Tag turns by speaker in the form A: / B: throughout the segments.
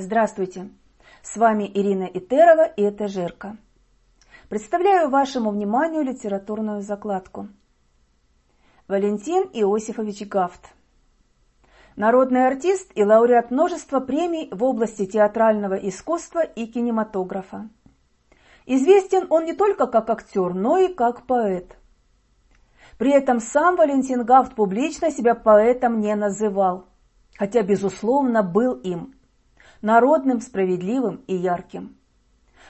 A: Здравствуйте! С вами Ирина Итерова и это Жерка. Представляю вашему вниманию литературную закладку. Валентин Иосифович Гафт. Народный артист и лауреат множества премий в области театрального искусства и кинематографа. Известен он не только как актер, но и как поэт. При этом сам Валентин Гафт публично себя поэтом не называл, хотя, безусловно, был им – народным, справедливым и ярким,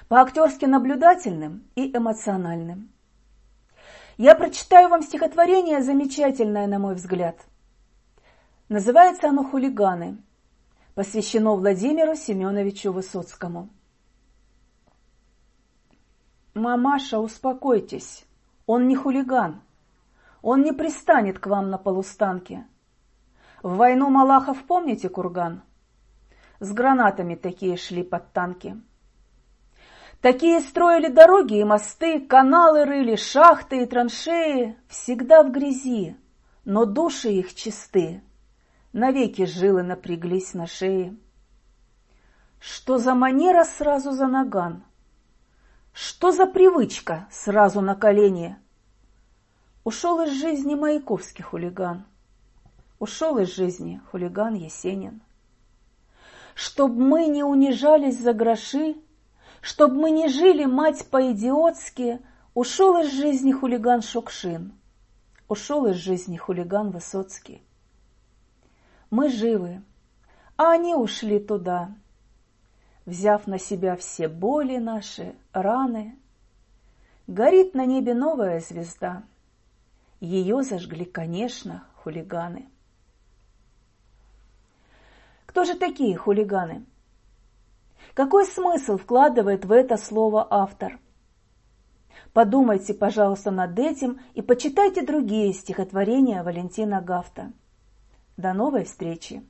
A: по-актерски наблюдательным и эмоциональным. Я прочитаю вам стихотворение, замечательное, на мой взгляд. Называется оно «Хулиганы», посвящено Владимиру Семеновичу Высоцкому. «Мамаша, успокойтесь, он не хулиган, он не пристанет к вам на полустанке. В войну Малахов помните курган? С гранатами такие шли под танки. Такие строили дороги и мосты, каналы рыли, шахты и траншеи, всегда в грязи, но души их чисты, навеки жилы напряглись на шее. Что за манера сразу за наган? Что за привычка сразу на колени? Ушел из жизни Маяковский хулиган, ушел из жизни хулиган Есенин чтоб мы не унижались за гроши, чтоб мы не жили, мать, по-идиотски, ушел из жизни хулиган Шукшин, ушел из жизни хулиган Высоцкий. Мы живы, а они ушли туда, взяв на себя все боли наши, раны. Горит на небе новая звезда, ее зажгли, конечно, хулиганы. Кто же такие хулиганы? Какой смысл вкладывает в это слово автор? Подумайте, пожалуйста, над этим и почитайте другие стихотворения Валентина Гафта. До новой встречи!